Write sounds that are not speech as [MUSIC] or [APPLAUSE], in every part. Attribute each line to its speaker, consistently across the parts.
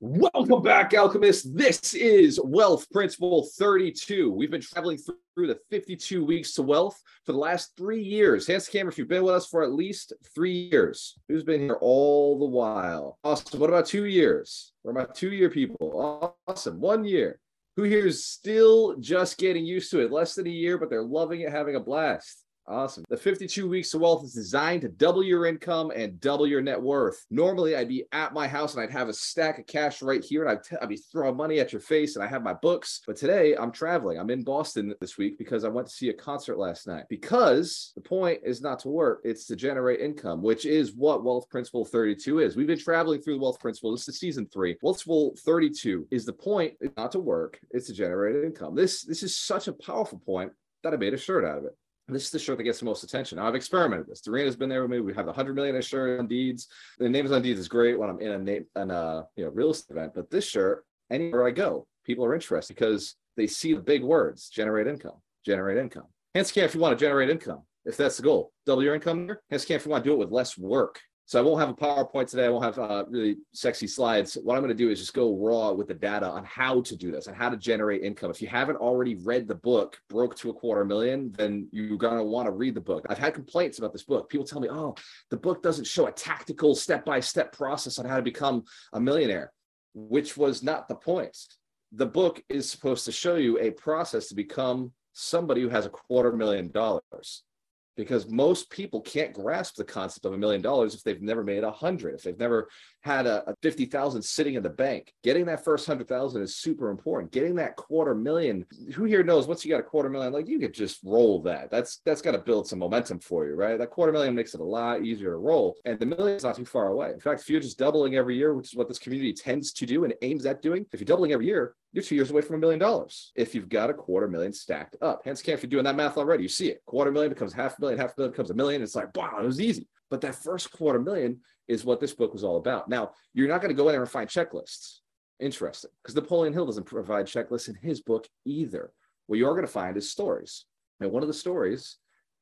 Speaker 1: Welcome back, alchemists. This is Wealth Principle 32. We've been traveling through the 52 weeks to wealth for the last three years. Hands the camera if you've been with us for at least three years. Who's been here all the while? Awesome. What about two years? What about two year people? Awesome. One year. Who here is still just getting used to it? Less than a year, but they're loving it, having a blast. Awesome. The 52 weeks of wealth is designed to double your income and double your net worth. Normally, I'd be at my house and I'd have a stack of cash right here and I'd, t- I'd be throwing money at your face and I have my books. But today, I'm traveling. I'm in Boston this week because I went to see a concert last night. Because the point is not to work, it's to generate income, which is what Wealth Principle 32 is. We've been traveling through the Wealth Principle. This is season three. Wealth Principle 32 is the point not to work, it's to generate income. This, this is such a powerful point that I made a shirt out of it. This is the shirt that gets the most attention. Now, I've experimented this. Darina's been there with me. We have the 100 million shirt on Deeds. The names on Deeds is great when I'm in a name and a you know real estate event. But this shirt, anywhere I go, people are interested because they see the big words: generate income, generate income. Hence, can if you want to generate income, if that's the goal, double your income. There. Hence, can if you want to do it with less work, so I won't have a PowerPoint today. I won't have uh, really sexy slides. What I'm going to do is just go raw with the data on how to do this and how to generate income. If you haven't already read the book, Broke to a Quarter Million, then you're going to want to read the book. I've had complaints about this book. People tell me, oh, the book doesn't show a tactical step by step process on how to become a millionaire, which was not the point. The book is supposed to show you a process to become somebody who has a quarter million dollars because most people can't grasp the concept of a million dollars if they've never made a hundred, if they've never had a, a 50,000 sitting in the bank. Getting that first hundred thousand is super important. Getting that quarter million, who here knows once you got a quarter million, like you could just roll that. That's that's got to build some momentum for you, right? That quarter million makes it a lot easier to roll. And the million is not too far away. In fact, if you're just doubling every year, which is what this community tends to do and aims at doing, if you're doubling every year, you're two years away from a million dollars if you've got a quarter million stacked up. Hence, can't if you're doing that math already, you see it. Quarter million becomes half a million, half a million becomes a million. It's like, wow, it was easy. But that first quarter million is what this book was all about. Now, you're not going to go in there and find checklists. Interesting, because Napoleon Hill doesn't provide checklists in his book either. What you're going to find is stories. And one of the stories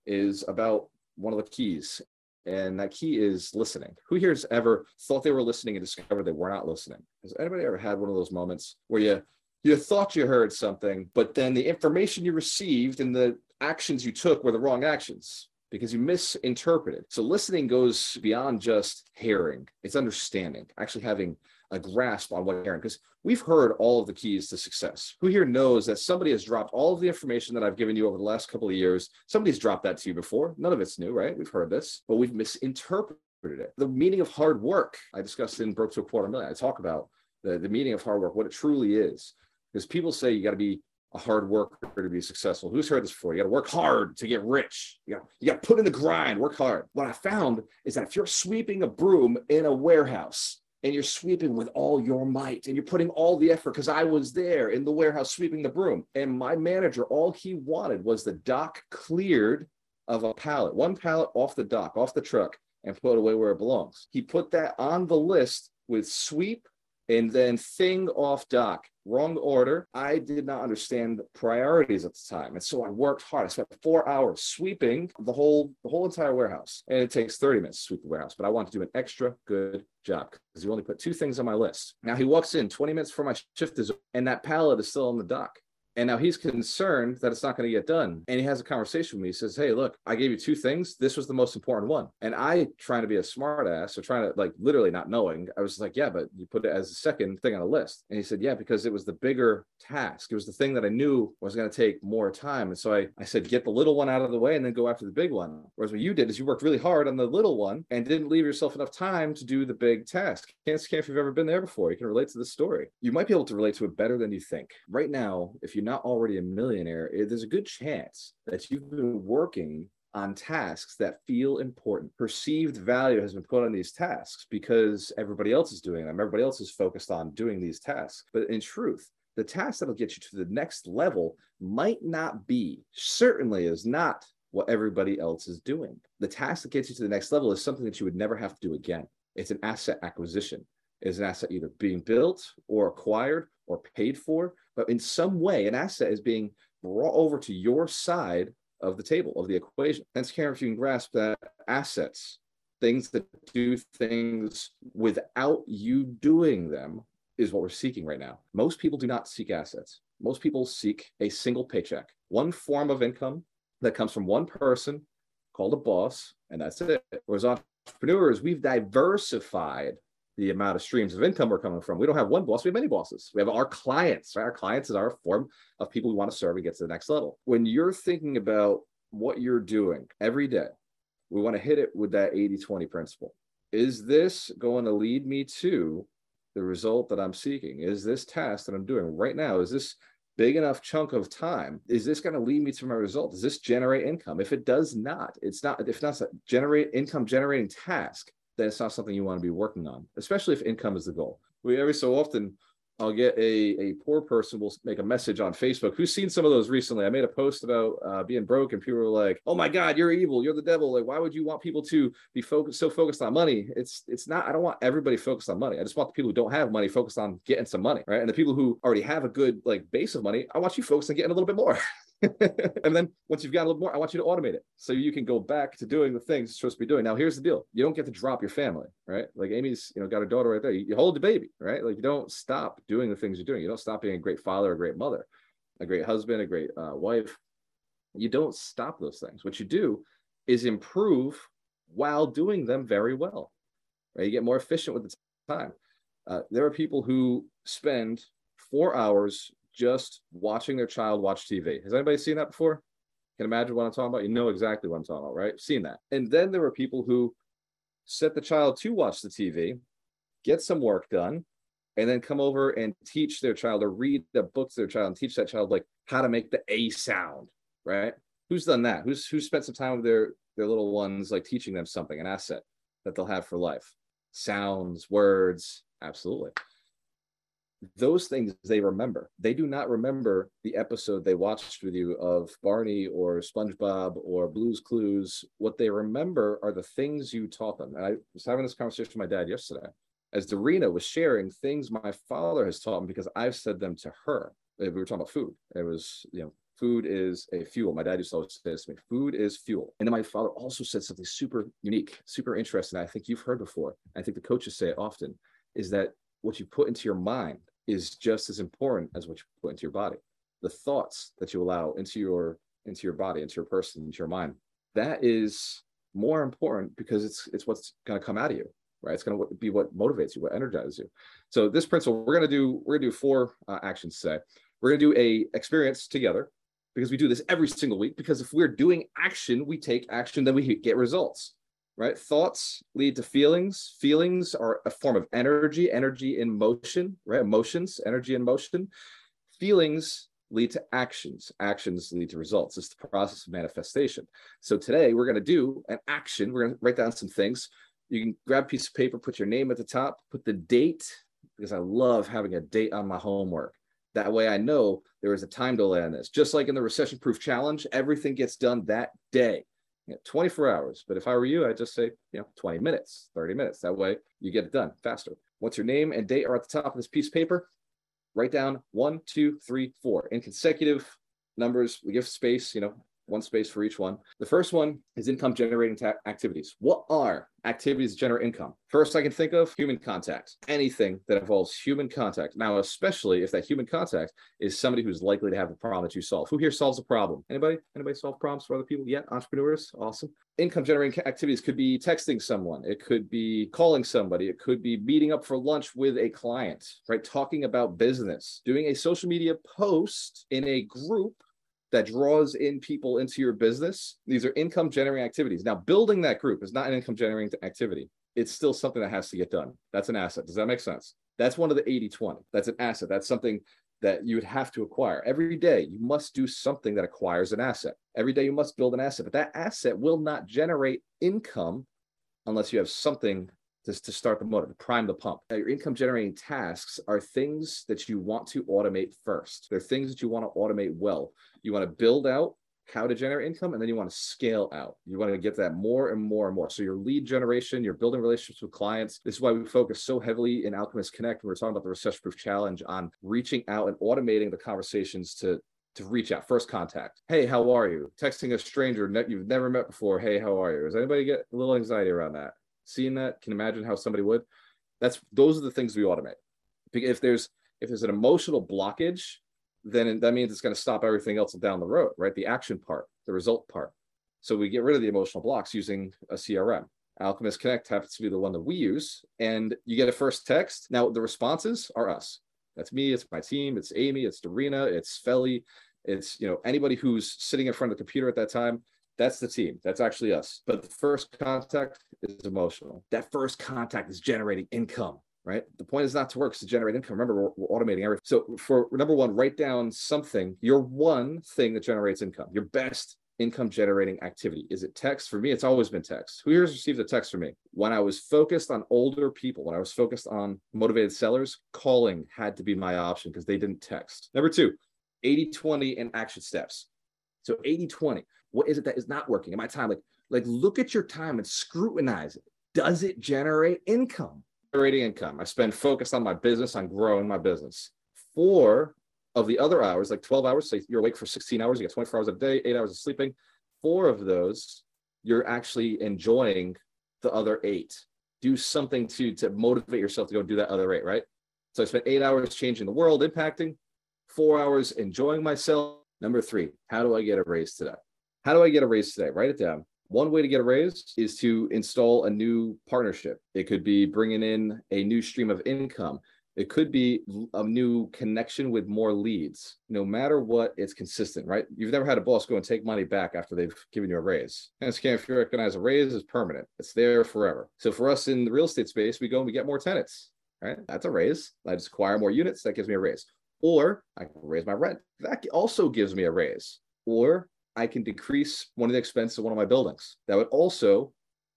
Speaker 1: is about one of the keys. And that key is listening. Who here has ever thought they were listening and discovered they were not listening? Has anybody ever had one of those moments where you you thought you heard something, but then the information you received and the actions you took were the wrong actions? Because you misinterpreted. So listening goes beyond just hearing, it's understanding, actually having a grasp on what hearing. Because we've heard all of the keys to success. Who here knows that somebody has dropped all of the information that I've given you over the last couple of years? Somebody's dropped that to you before. None of it's new, right? We've heard this, but we've misinterpreted it. The meaning of hard work, I discussed in Broke to a Quarter Million. I talk about the, the meaning of hard work, what it truly is. Because people say you got to be a hard worker to be successful. Who's heard this before? You got to work hard to get rich. You got, you got to put in the grind, work hard. What I found is that if you're sweeping a broom in a warehouse and you're sweeping with all your might and you're putting all the effort, because I was there in the warehouse sweeping the broom, and my manager, all he wanted was the dock cleared of a pallet, one pallet off the dock, off the truck, and put away where it belongs. He put that on the list with sweep and then thing off dock wrong order. I did not understand the priorities at the time. And so i worked hard. I spent four hours sweeping the whole the whole entire warehouse. And it takes 30 minutes to sweep the warehouse but i want to do an extra good job because you only put two things on my list. Now he walks in 20 minutes before my shift is and that pallet is still on the dock and now he's concerned that it's not going to get done. And he has a conversation with me. He says, Hey, look, I gave you two things. This was the most important one. And I, trying to be a smart ass or trying to like literally not knowing, I was like, Yeah, but you put it as the second thing on the list. And he said, Yeah, because it was the bigger task. It was the thing that I knew was going to take more time. And so I, I said, Get the little one out of the way and then go after the big one. Whereas what you did is you worked really hard on the little one and didn't leave yourself enough time to do the big task. Can't scare if you've ever been there before. You can relate to the story. You might be able to relate to it better than you think. Right now, if you're not already a millionaire, there's a good chance that you've been working on tasks that feel important. Perceived value has been put on these tasks because everybody else is doing them. Everybody else is focused on doing these tasks. But in truth, the task that'll get you to the next level might not be, certainly is not what everybody else is doing. The task that gets you to the next level is something that you would never have to do again. It's an asset acquisition. It's an asset either being built or acquired or paid for but in some way, an asset is being brought over to your side of the table of the equation. Hence, care if you can grasp that assets things that do things without you doing them is what we're seeking right now. Most people do not seek assets. Most people seek a single paycheck, one form of income that comes from one person called a boss, and that's it. Whereas entrepreneurs, we've diversified the amount of streams of income we're coming from. We don't have one boss, we have many bosses. We have our clients, right? Our clients is our form of people we want to serve and get to the next level. When you're thinking about what you're doing every day, we want to hit it with that 80 20 principle. Is this going to lead me to the result that I'm seeking? Is this task that I'm doing right now, is this big enough chunk of time? Is this going to lead me to my result? Does this generate income? If it does not, it's not, if not generate income generating task, then it's not something you want to be working on, especially if income is the goal. We every so often I'll get a, a poor person will make a message on Facebook. Who's seen some of those recently? I made a post about uh, being broke, and people were like, "Oh my God, you're evil. You're the devil. Like, why would you want people to be focused so focused on money? It's it's not. I don't want everybody focused on money. I just want the people who don't have money focused on getting some money, right? And the people who already have a good like base of money, I want you focused on getting a little bit more. [LAUGHS] [LAUGHS] and then once you've got a little more, I want you to automate it so you can go back to doing the things you're supposed to be doing. Now, here's the deal: you don't get to drop your family, right? Like Amy's, you know, got a daughter right there. You, you hold the baby, right? Like you don't stop doing the things you're doing. You don't stop being a great father, a great mother, a great husband, a great uh, wife. You don't stop those things. What you do is improve while doing them very well. Right? You get more efficient with the time. Uh, there are people who spend four hours just watching their child watch TV. Has anybody seen that before? Can imagine what I'm talking about? You know exactly what I'm talking about, right? Seen that. And then there were people who set the child to watch the TV, get some work done, and then come over and teach their child or read the books to their child and teach that child like how to make the A sound, right? Who's done that? Who's who spent some time with their their little ones like teaching them something, an asset that they'll have for life? Sounds, words, absolutely those things they remember. They do not remember the episode they watched with you of Barney or SpongeBob or Blue's Clues. What they remember are the things you taught them. And I was having this conversation with my dad yesterday as Darina was sharing things my father has taught me because I've said them to her. Uh, we were talking about food. It was, you know, food is a fuel. My dad used to always say this to me, food is fuel. And then my father also said something super unique, super interesting. I think you've heard before. I think the coaches say it often, is that what you put into your mind is just as important as what you put into your body. The thoughts that you allow into your into your body, into your person, into your mind, that is more important because it's it's what's going to come out of you, right? It's going to be what motivates you, what energizes you. So this principle, we're going to do we're going to do four uh, actions today. We're going to do a experience together because we do this every single week. Because if we're doing action, we take action, then we get results right? Thoughts lead to feelings. Feelings are a form of energy, energy in motion, right? Emotions, energy in motion. Feelings lead to actions. Actions lead to results. It's the process of manifestation. So today we're going to do an action. We're going to write down some things. You can grab a piece of paper, put your name at the top, put the date, because I love having a date on my homework. That way I know there is a time delay on this. Just like in the recession proof challenge, everything gets done that day you know, 24 hours. But if I were you, I'd just say, you know, 20 minutes, 30 minutes. That way you get it done faster. Once your name and date are at the top of this piece of paper, write down one, two, three, four in consecutive numbers. We give space, you know, one space for each one. The first one is income generating ta- activities. What are activities that generate income? First, I can think of human contact, anything that involves human contact. Now, especially if that human contact is somebody who's likely to have a problem that you solve. Who here solves a problem? Anybody? Anybody solve problems for other people yet? Entrepreneurs? Awesome. Income generating activities could be texting someone, it could be calling somebody, it could be meeting up for lunch with a client, right? Talking about business, doing a social media post in a group that draws in people into your business. These are income generating activities. Now, building that group is not an income generating activity. It's still something that has to get done. That's an asset. Does that make sense? That's one of the 80 20. That's an asset. That's something that you would have to acquire. Every day, you must do something that acquires an asset. Every day, you must build an asset, but that asset will not generate income unless you have something to, to start the motor, to prime the pump. Now, your income generating tasks are things that you want to automate first. They're things that you want to automate well. You want to build out how to generate income and then you want to scale out. You want to get that more and more and more. So your lead generation, you're building relationships with clients. This is why we focus so heavily in Alchemist Connect. when We're talking about the recession proof challenge on reaching out and automating the conversations to to reach out first contact hey how are you texting a stranger you've never met before hey how are you does anybody get a little anxiety around that seeing that? Can imagine how somebody would? That's those are the things we automate. If there's if there's an emotional blockage, then that means it's going to stop everything else down the road, right? The action part, the result part. So we get rid of the emotional blocks using a CRM. Alchemist Connect happens to be the one that we use. And you get a first text. Now the responses are us. That's me, it's my team, it's Amy, it's Darina, it's Feli, it's you know anybody who's sitting in front of the computer at that time. That's the team. That's actually us. But the first contact is emotional. That first contact is generating income right? The point is not to work, it's to generate income. Remember, we're, we're, automating everything. So for number one, write down something, your one thing that generates income, your best income generating activity? Is it text? For me, it's always been text. Who here has received a text from me? When I was focused on older people, when I was focused on motivated sellers, calling had to be my option because they didn't text. Number two, 80 20 and action steps. So 80 20, what is it that is not working in my time? Like, like look at your time and scrutinize it. Does it generate income? Generating income. I spend focused on my business, on growing my business. Four of the other hours, like 12 hours, say you're awake for 16 hours, you get 24 hours a day, eight hours of sleeping. Four of those, you're actually enjoying the other eight. Do something to to motivate yourself to go do that other eight, right? So I spent eight hours changing the world, impacting, four hours enjoying myself. Number three, how do I get a raise today? How do I get a raise today? Write it down. One way to get a raise is to install a new partnership. It could be bringing in a new stream of income. It could be a new connection with more leads. No matter what, it's consistent, right? You've never had a boss go and take money back after they've given you a raise. And if you recognize a raise is permanent, it's there forever. So for us in the real estate space, we go and we get more tenants, right? That's a raise. I just acquire more units, that gives me a raise. Or I can raise my rent. That also gives me a raise. Or I can decrease one of the expenses of one of my buildings. That would also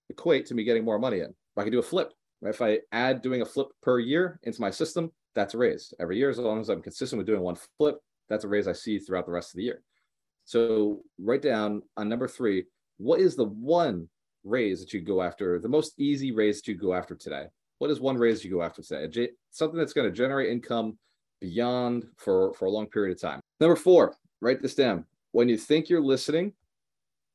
Speaker 1: equate to me getting more money in. I can do a flip, if I add doing a flip per year into my system, that's a raise every year. As long as I'm consistent with doing one flip, that's a raise I see throughout the rest of the year. So write down on number three, what is the one raise that you go after, the most easy raise that you go after today? What is one raise you go after today? Something that's going to generate income beyond for, for a long period of time. Number four, write this down. When you think you're listening,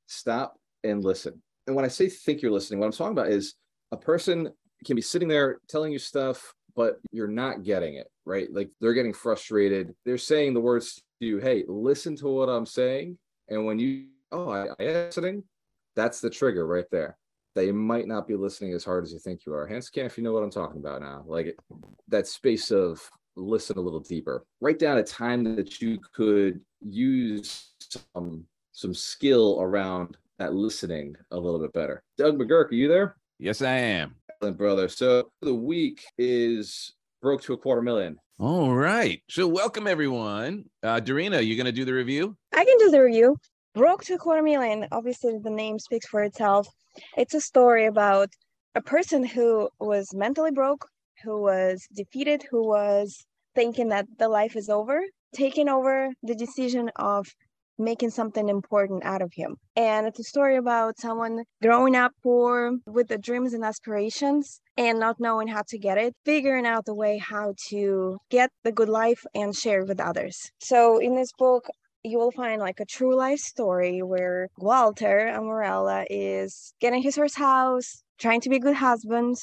Speaker 1: stop and listen. And when I say think you're listening, what I'm talking about is a person can be sitting there telling you stuff, but you're not getting it, right? Like they're getting frustrated. They're saying the words to you, hey, listen to what I'm saying. And when you, oh, I, I am listening, that's the trigger right there. They might not be listening as hard as you think you are. Hands can if you know what I'm talking about now. Like that space of listen a little deeper. Write down a time that you could use some some skill around that listening a little bit better. Doug McGurk, are you there?
Speaker 2: Yes, I am Excellent,
Speaker 1: brother. So the week is broke to a quarter million.
Speaker 2: All right. So welcome everyone. Uh Darina, you gonna do the review?
Speaker 3: I can do the review. Broke to a quarter million. Obviously, the name speaks for itself. It's a story about a person who was mentally broke, who was defeated, who was thinking that the life is over, taking over the decision of making something important out of him. And it's a story about someone growing up poor with the dreams and aspirations and not knowing how to get it, figuring out the way how to get the good life and share with others. So in this book, you will find like a true life story where Walter Amorella is getting his first house, trying to be a good husband,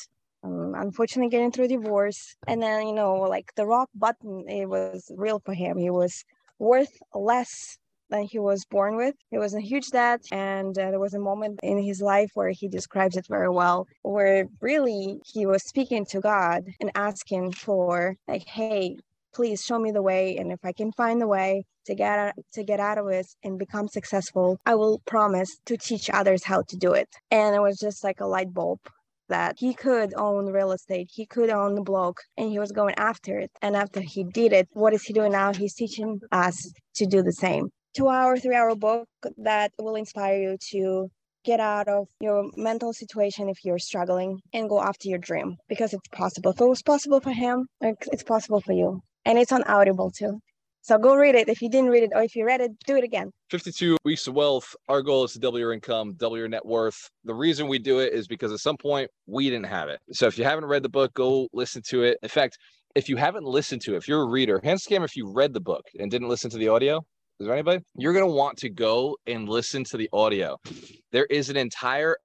Speaker 3: um, unfortunately getting through divorce and then you know like the rock button it was real for him he was worth less than he was born with. He was a huge debt, and uh, there was a moment in his life where he describes it very well, where really he was speaking to God and asking for, like, hey, please show me the way, and if I can find the way to get out, to get out of it and become successful, I will promise to teach others how to do it. And it was just like a light bulb that he could own real estate, he could own the blog, and he was going after it. And after he did it, what is he doing now? He's teaching us to do the same two hour, three hour book that will inspire you to get out of your mental situation if you're struggling and go after your dream because it's possible. If it was possible for him, it's possible for you. And it's on Audible too. So go read it. If you didn't read it or if you read it, do it again.
Speaker 1: 52 weeks of wealth. Our goal is to double your income, double your net worth. The reason we do it is because at some point we didn't have it. So if you haven't read the book, go listen to it. In fact, if you haven't listened to it, if you're a reader, hand scam if you read the book and didn't listen to the audio, is there anybody? You're going to want to go and listen to the audio. There is an entire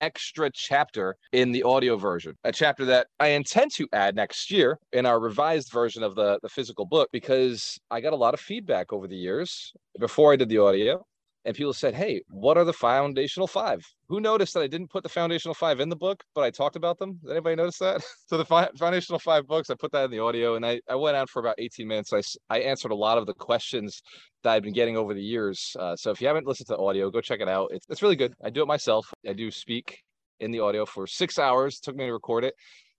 Speaker 1: extra chapter in the audio version, a chapter that I intend to add next year in our revised version of the, the physical book because I got a lot of feedback over the years before I did the audio and people said, "Hey, what are the foundational five? Who noticed that I didn't put the foundational five in the book, but I talked about them? Did anybody notice that? [LAUGHS] so the fi- foundational five books, I put that in the audio, and I, I went on for about 18 minutes. I, I answered a lot of the questions that I've been getting over the years. Uh, so if you haven't listened to the audio, go check it out. It's, it's really good. I do it myself. I do speak in the audio for six hours. It took me to record it,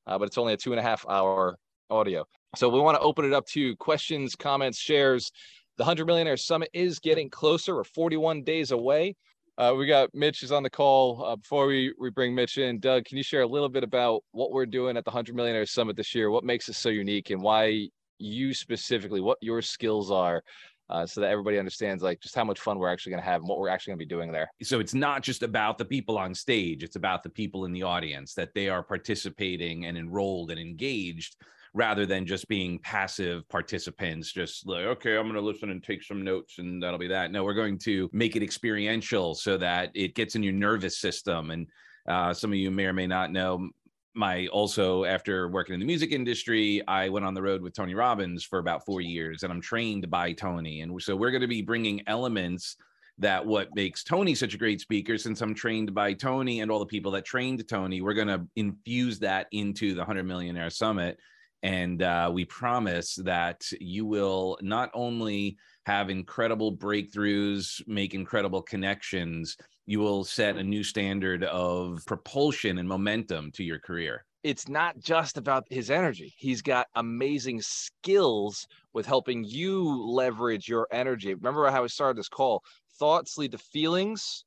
Speaker 1: uh, but it's only a two and a half hour audio. So we want to open it up to questions, comments, shares. The 100 Millionaire Summit is getting closer. We're 41 days away. Uh, we got Mitch is on the call. Uh, before we, we bring Mitch in, Doug, can you share a little bit about what we're doing at the 100 Millionaire Summit this year? What makes it so unique and why you specifically, what your skills are uh, so that everybody understands like just how much fun we're actually going to have and what we're actually going to be doing there.
Speaker 2: So it's not just about the people on stage, it's about the people in the audience that they are participating and enrolled and engaged rather than just being passive participants, just like, okay, I'm going to listen and take some notes and that'll be that. No, we're going to make it experiential so that it gets in your nervous system. And uh, some of you may or may not know, my also after working in the music industry i went on the road with tony robbins for about four years and i'm trained by tony and so we're going to be bringing elements that what makes tony such a great speaker since i'm trained by tony and all the people that trained tony we're going to infuse that into the 100 millionaire summit and uh, we promise that you will not only have incredible breakthroughs, make incredible connections, you will set a new standard of propulsion and momentum to your career.
Speaker 1: It's not just about his energy. He's got amazing skills with helping you leverage your energy. Remember how I started this call? Thoughts lead to feelings,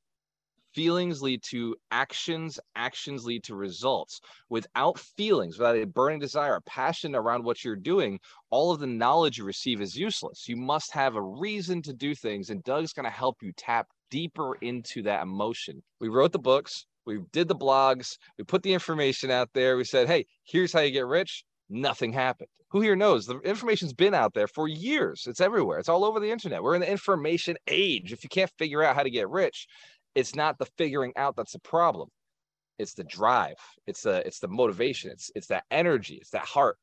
Speaker 1: feelings lead to actions actions lead to results. Without feelings without a burning desire a passion around what you're doing all of the knowledge you receive is useless. You must have a reason to do things and doug's going to help you tap deeper into that emotion. We wrote the books we did the blogs we put the information out there we said hey here's how you get rich. Nothing happened. Who here knows? The information's been out there for years. It's everywhere. It's all over the internet. We're in the information age. If you can't figure out how to get rich it's not the figuring out that's the problem. It's the drive. It's the it's the motivation. It's it's that energy. It's that heart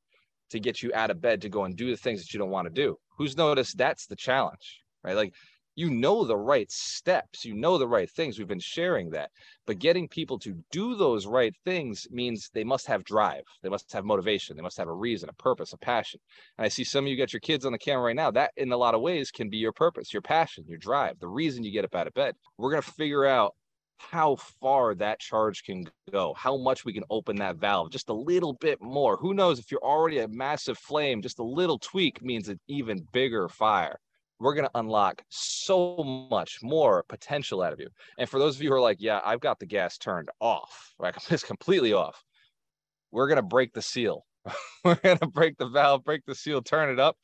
Speaker 1: to get you out of bed to go and do the things that you don't want to do. Who's noticed that's the challenge right? Like you know the right steps you know the right things we've been sharing that but getting people to do those right things means they must have drive they must have motivation they must have a reason a purpose a passion. And i see some of you got your kids on the camera right now. That in a lot of ways can be your purpose your passion your drive the reason you get up out of bed. We're going to figure out how far that charge can go, how much we can open that valve just a little bit more. Who knows if you're already a massive flame, just a little tweak means an even bigger fire we're going to unlock so much more potential out of you. And for those of you who are like, yeah, I've got the gas turned off, [LAUGHS] right? It's completely off. We're going to break the seal. [LAUGHS] we're going to break the valve, break the seal, turn it up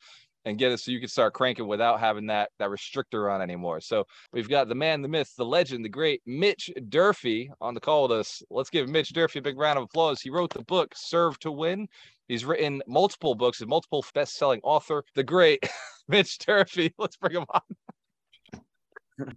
Speaker 1: and get it so you can start cranking without having that that restrictor on anymore. So we've got the man, the myth, the legend, the great Mitch Durfee on the call with us. Let's give Mitch Durfee a big round of applause. He wrote the book Serve to Win. He's written multiple books and multiple best-selling author. The great [LAUGHS] [LAUGHS] Mitch Durfee. [LAUGHS] Let's bring him on.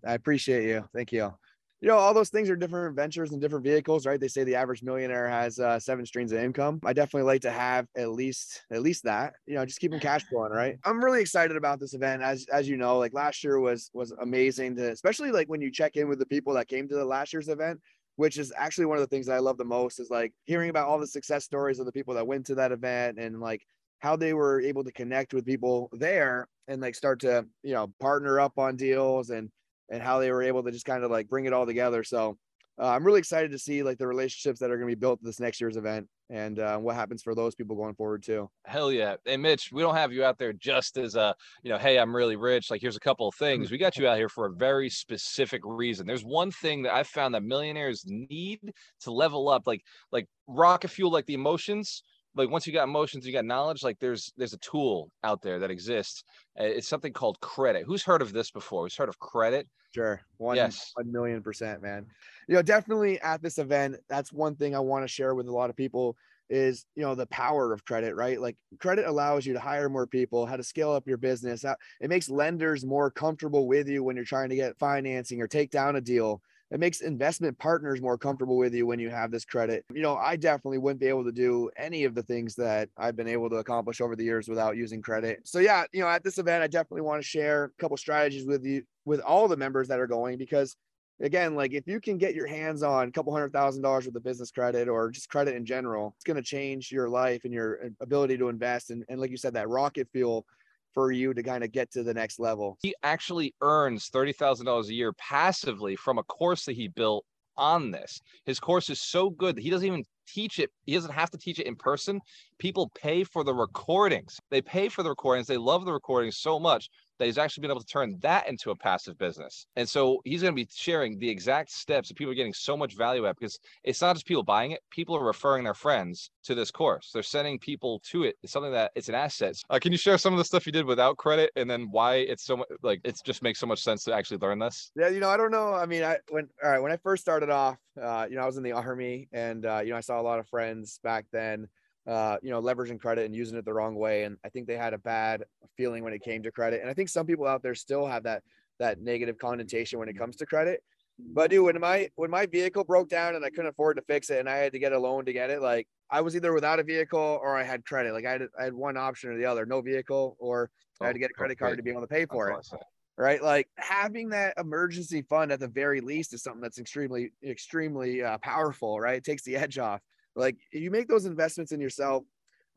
Speaker 4: I appreciate you. Thank you you know, all those things are different ventures and different vehicles, right? They say the average millionaire has uh, seven streams of income. I definitely like to have at least at least that, you know, just keeping cash flowing, right? I'm really excited about this event. As as you know, like last year was was amazing to, especially like when you check in with the people that came to the last year's event which is actually one of the things that I love the most is like hearing about all the success stories of the people that went to that event and like how they were able to connect with people there and like start to, you know, partner up on deals and and how they were able to just kind of like bring it all together. So uh, I'm really excited to see like the relationships that are going to be built this next year's event and uh, what happens for those people going forward too.
Speaker 1: Hell yeah. Hey, Mitch, we don't have you out there just as a, you know, hey, I'm really rich. Like, here's a couple of things. [LAUGHS] We got you out here for a very specific reason. There's one thing that I found that millionaires need to level up, like, like rocket fuel, like the emotions like once you got emotions you got knowledge like there's there's a tool out there that exists uh, it's something called credit who's heard of this before who's heard of credit
Speaker 4: Sure. One, yes. one million percent, man. You know, definitely at this event, that's one thing I want to share with a lot of people is, you know, the power of credit, right? Like credit allows you to hire more people, how to scale up your business. It makes lenders more comfortable with you when you're trying to get financing or take down a deal. It makes investment partners more comfortable with you when you have this credit. You know, I definitely wouldn't be able to do any of the things that I've been able to accomplish over the years without using credit. So yeah, you know, at this event, I definitely want to share a couple strategies with you with all the members that are going because again, like if you can get your hands on a couple hundred thousand dollars with a business credit or just credit in general, it's going to change your life and your uh, ability to invest. And, and like you said, that rocket fuel for you to kind of get to the next level.
Speaker 1: He actually earns $30,000 a year passively from a course that he built on this. His course is so good that he doesn't even teach it. He doesn't have to teach it in person. People pay for the recordings. They pay for the recordings. They love the recordings so much that he's actually been able to turn that into a passive business. And so he's going to be sharing the exact steps that people are getting so much value at because it's not just people buying it, people are referring their friends to this course. They're sending people to it. It's something that it's an asset. Uh, can you share some of the stuff you did without credit and then why it's so much like it just makes so much sense to actually learn this?
Speaker 4: Yeah, you know, I don't know. I mean, I when all right, when I first started off, uh, you know, I was in the army and uh, you know, I saw a lot of friends back then uh, you know, leveraging credit and using it the wrong way. And I think they had a bad feeling when it came to credit. And I think some people out there still have that that negative connotation when it comes to credit. But dude, when my when my vehicle broke down and I couldn't afford to fix it and I had to get a loan to get it, like I was either without a vehicle or I had credit. Like I had I had one option or the other, no vehicle or I had to get a credit card to be able to pay for it. Right. Like having that emergency fund at the very least is something that's extremely, extremely uh, powerful. Right. It takes the edge off. Like you make those investments in yourself,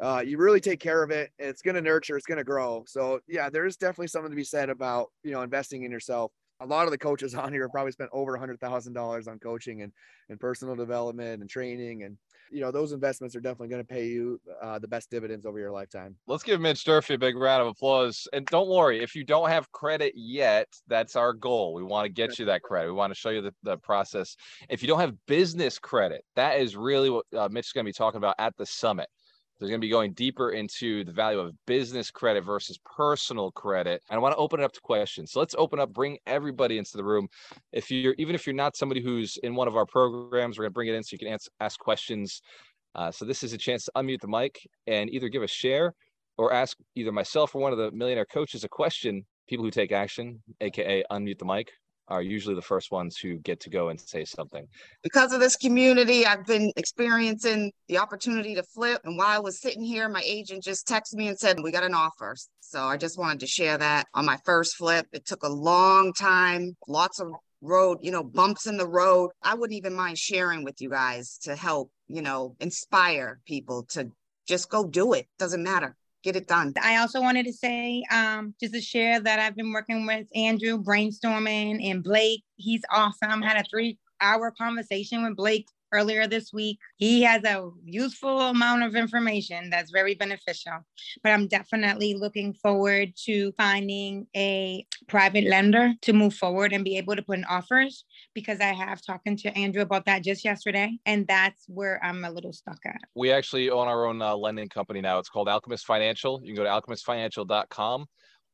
Speaker 4: uh, you really take care of it. it's going to nurture. It's going to grow. So yeah, there is definitely something to be said about you know investing in yourself. A lot of the coaches [LAUGHS] on here have probably spent over a hundred thousand dollars on coaching and and personal development and training and you know those investments are definitely going to pay you uh, the best dividends over your lifetime.
Speaker 1: Let's give Mitch Durfee a big round of applause. And don't worry, if you don't have credit yet, that's our goal. We want to get you that credit. We want to show you the, the process. If you don't have business credit, that is really what uh, Mitch is going to be talking about at the summit. They're going to be going deeper into the value of business credit versus personal credit. And I want to open it up to questions. So let's open up, bring everybody into the room. If you're, even if you're not somebody who's in one of our programs, we're going to bring it in so you can ask, ask questions. Uh, so this is a chance to unmute the mic and either give a share or ask either myself or one of the millionaire coaches a question. People who take action, AKA unmute the mic, are usually the first ones who get to go and say something.
Speaker 5: Because of this community, I've been experiencing the opportunity to flip. And while I was sitting here, my agent just texted me and said, We got an offer. So I just wanted to share that on my first flip. It took a long time, lots of road, you know, bumps in the road. I wouldn't even mind sharing with you guys to help, you know, inspire people to just go do it. Doesn't matter get it done.
Speaker 6: I also wanted to say, um, just to share that I've been working with Andrew brainstorming and Blake. He's awesome. Had a three hour conversation with Blake earlier this week. He has a useful amount of information that's very beneficial. But I'm definitely looking forward to finding a private lender to move forward and be able to put in offers because I have talking to Andrew about that just yesterday. And that's where I'm a little stuck at.
Speaker 1: We actually own our own uh, lending company now. It's called Alchemist Financial. You can go to alchemistfinancial.com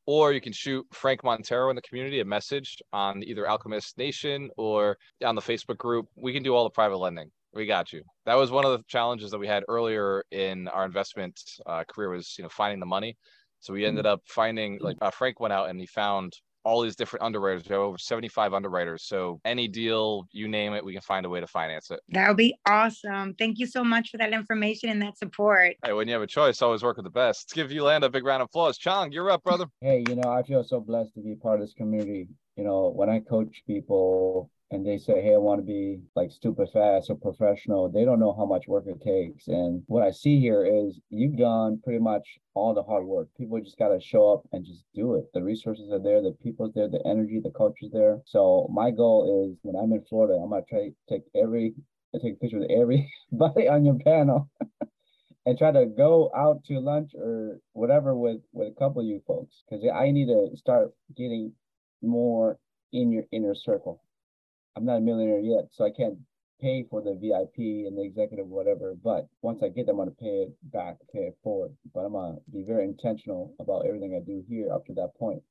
Speaker 1: or you can shoot Frank Montero in the community a message on either Alchemist Nation or on the Facebook group. We can do all the private lending. We got you. That was one of the challenges that we had earlier in our investment uh, career was you know finding the money. So we ended up finding like uh, Frank went out and he found all these different underwriters. We have over 75 underwriters. So any deal, you name it, we can find a way to finance it.
Speaker 6: That would be awesome. Thank you so much for that information and that support.
Speaker 1: Hey, when you have a choice, always work with the best. Let's give Yolanda a big round of applause. Chong, you're up, brother.
Speaker 7: Hey, you know, I feel so blessed to be part of this community. You know, when I coach people, and they say, Hey, I want to be like stupid fast or professional, they don't know how much work it takes. And what I see here is you've done pretty much all the hard work. People just got to show up and just do it. The resources are there, the people's there, the energy, the culture's there. So my goal is when I'm in Florida, I'm going to try take every, take a picture with everybody [LAUGHS] on your panel. [LAUGHS] and try to go out to lunch or whatever with with a couple of you folks because I need to start getting more in your inner circle I'm not a millionaire yet, so I can't pay for the VIP and the executive whatever. But once I get them, I'm gonna pay it back, pay it forward. But I'm gonna be very intentional about everything I do here up to that point,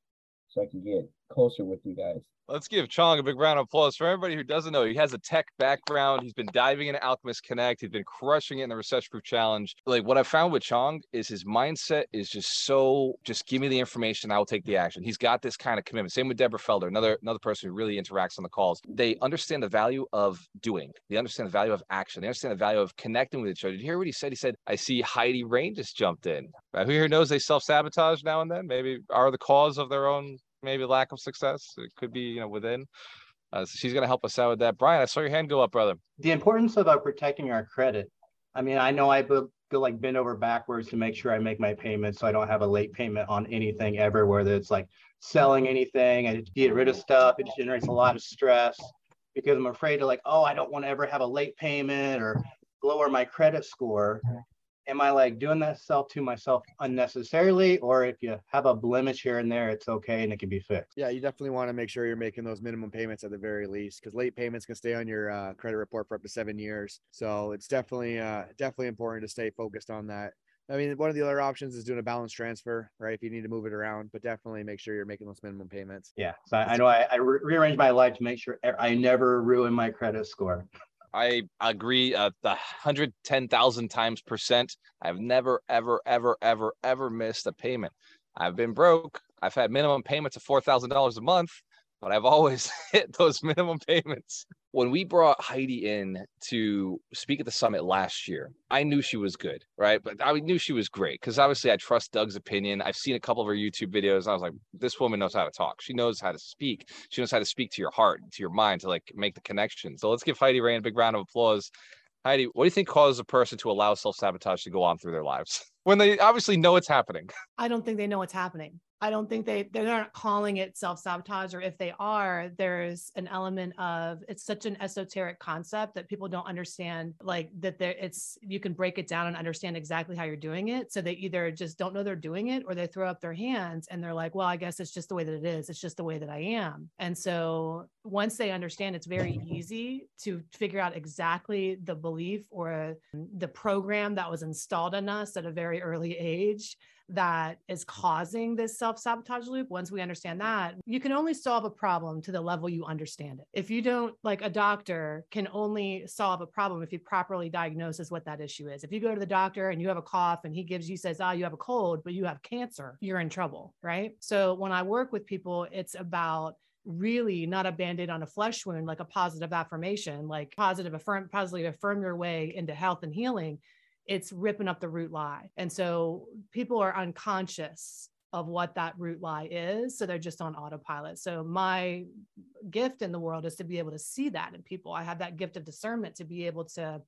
Speaker 7: so I can get closer with you guys.
Speaker 1: Let's give Chong a big round of applause for everybody who doesn't know. He has a tech background. He's been diving into Alchemist Connect. He's been crushing it in the Recession Proof Challenge. Like what I found with Chong is his mindset is just so just give me the information, I will take the action. He's got this kind of commitment. Same with Deborah Felder, another another person who really interacts on the calls. They understand the value of doing. They understand the value of action. They understand the value of connecting with each other. Did you hear what he said? He said, "I see Heidi Rain just jumped in." Who here knows they self sabotage now and then? Maybe are the cause of their own maybe lack of success. It could be, you know, within. Uh, so she's going to help us out with that. Brian, I saw your hand go up, brother.
Speaker 8: The importance of uh, protecting our credit. I mean, I know I go like bend over backwards to make sure I make my payments so I don't have a late payment on anything ever, whether it's like selling anything, and get rid of stuff. It generates a lot of stress because I'm afraid to like, oh, I don't want to ever have a late payment or lower my credit score am I like doing that self to myself unnecessarily? Or if you have a blemish here and there, it's okay and it can be fixed.
Speaker 4: Yeah, you definitely want to make sure you're making those minimum payments at the very least because late payments can stay on your uh, credit report for up to seven years. So it's definitely uh, definitely important to stay focused on that. I mean, one of the other options is doing a balance transfer, right? If you need to move it around, but definitely make sure you're making those minimum payments.
Speaker 8: Yeah. So I, I know I, I re- rearrange my life to make sure I never ruin my credit score. [LAUGHS]
Speaker 1: I agree uh, the 110,000 times percent. I've never, ever, ever, ever, ever missed a payment. I've been broke. I've had minimum payments of $4,000 a month but I've always [LAUGHS] hit those minimum payments. When we brought Heidi in to speak at the summit last year, I knew she was good, right? But I knew she was great because obviously I trust Doug's opinion. I've seen a couple of her YouTube videos I was like, this woman knows how to talk. She knows how to speak. She knows how to speak to your heart, to your mind, to like make the connection. So let's give Heidi Rain a big round of applause. Heidi, what do you think causes a person to allow self sabotage to go on through their lives [LAUGHS] when they obviously know it's happening?
Speaker 9: I don't think they know what's happening. I don't think they they're not calling it self sabotage, or if they are, there's an element of it's such an esoteric concept that people don't understand. Like that, there it's you can break it down and understand exactly how you're doing it. So they either just don't know they're doing it, or they throw up their hands and they're like, "Well, I guess it's just the way that it is. It's just the way that I am." And so once they understand, it's very easy to figure out exactly the belief or the program that was installed in us at a very early age that is causing this self sabotage loop, once we understand that, you can only solve a problem to the level you understand it. If you don't, like a doctor can only solve a problem if he properly diagnoses what that issue is. If you go to the doctor and you have a cough and he gives you, says, ah, oh, you have a cold, but you have cancer, you're in trouble, right? So when I work with people, it's about really not a band-aid on a flesh wound like a positive affirmation like positive affirm positively affirm your way into health and healing it's ripping up the root lie. And so people are unconscious of what that root lie is. So they're just on autopilot. So my gift in the world is to be able to see that in people. I have that gift of discernment to be able to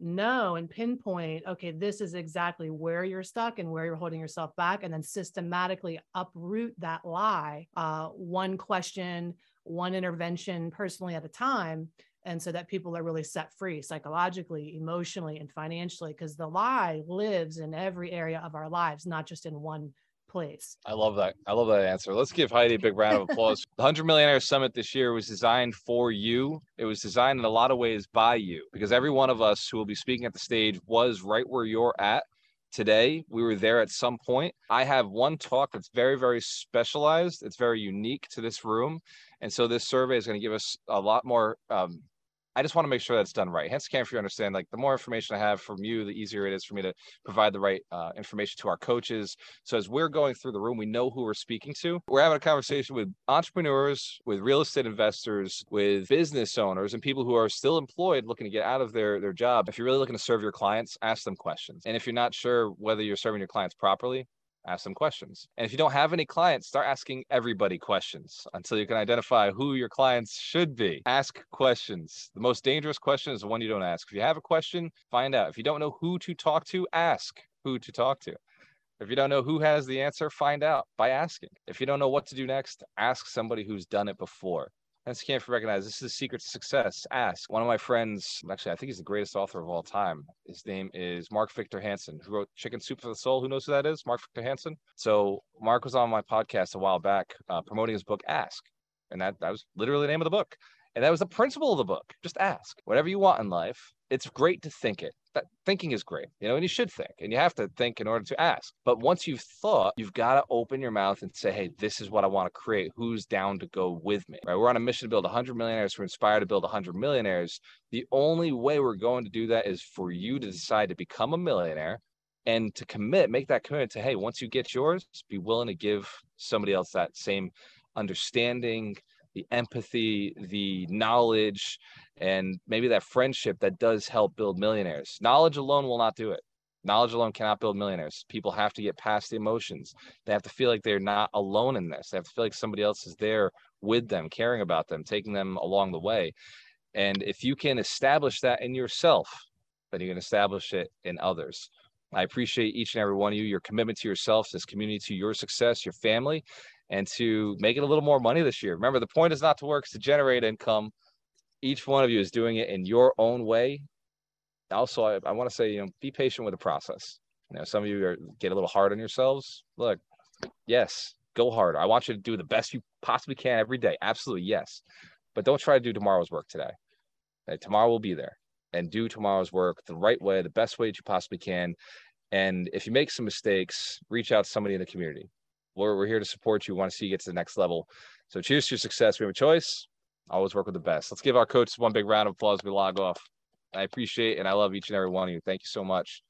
Speaker 9: know and pinpoint okay this is exactly where you're stuck and where you're holding yourself back and then systematically uproot that lie uh, one question one intervention personally at a time and so that people are really set free psychologically emotionally and financially because the lie lives in every area of our lives not just in one place.
Speaker 1: I love that i love that answer. Let's give heidi a big round of applause. [LAUGHS] The 100 millionaire summit this year was designed for you. It was designed in a lot of ways by you because every one of us who will be speaking at the stage was right where you're at today. We were there at some point. I have one talk that's very, very specialized. It's very unique to this room. And so this survey is going to give us a lot more um, I just want to make sure that's done right. Hence, can if you understand, like the more information I have from you, the easier it is for me to provide the right uh, information to our coaches. So as we're going through the room, we know who we're speaking to. We're having a conversation with entrepreneurs, with real estate investors, with business owners, and people who are still employed, looking to get out of their their job. If you're really looking to serve your clients, ask them questions. And if you're not sure whether you're serving your clients properly, ask them questions. And if you don't have any clients, start asking everybody questions until you can identify who your clients should be. Ask questions. The most dangerous question is the one you don't ask. If you have a question, find out. If you don't know who to talk to, ask who to talk to. If you don't know who has the answer, find out by asking. If you don't know what to do next, ask somebody who's done it before. Hence, can't recognize this is the secret to success. Ask one of my friends. Actually, I think he's the greatest author of all time. His name is Mark Victor Hansen, who wrote Chicken Soup for the Soul. Who knows who that is? Mark Victor Hansen. So Mark was on my podcast a while back, uh, promoting his book Ask, and that that was literally the name of the book. And that was the principle of the book. Just ask whatever you want in life. It's great to think it. That thinking is great, you know, and you should think, and you have to think in order to ask. But once you've thought, you've got to open your mouth and say, "Hey, this is what I want to create. Who's down to go with me?" Right? We're on a mission to build 100 millionaires. We're inspired to build 100 millionaires. The only way we're going to do that is for you to decide to become a millionaire and to commit, make that commitment to, hey, once you get yours, be willing to give somebody else that same understanding, the empathy, the knowledge, and maybe that friendship that does help build millionaires. Knowledge alone will not do it. Knowledge alone cannot build millionaires. People have to get past the emotions. They have to feel like they're not alone in this. They have to feel like somebody else is there with them, caring about them, taking them along the way. And if you can establish that in yourself, then you can establish it in others. I appreciate each and every one of you, your commitment to yourself, this community, to your success, your family, and to make it a little more money this year. Remember, the point is not to work, it's to generate income. Each one of you is doing it in your own way. Also, I, I want to say, you know, be patient with the process. You know, some of you are get a little hard on yourselves. Look, yes, go harder. I want you to do the best you possibly can every day. Absolutely, yes. But don't try to do tomorrow's work today. Tomorrow will be there and do tomorrow's work the right way, the best way that you possibly can. And if you make some mistakes, reach out to somebody in the community we're, we're here to support you. We want to see you get to the next level. So cheers to your success. We have a choice. Always work with the best. Let's give our coach one big round of applause. We log off. I appreciate and I love each and every one of you. Thank you so much.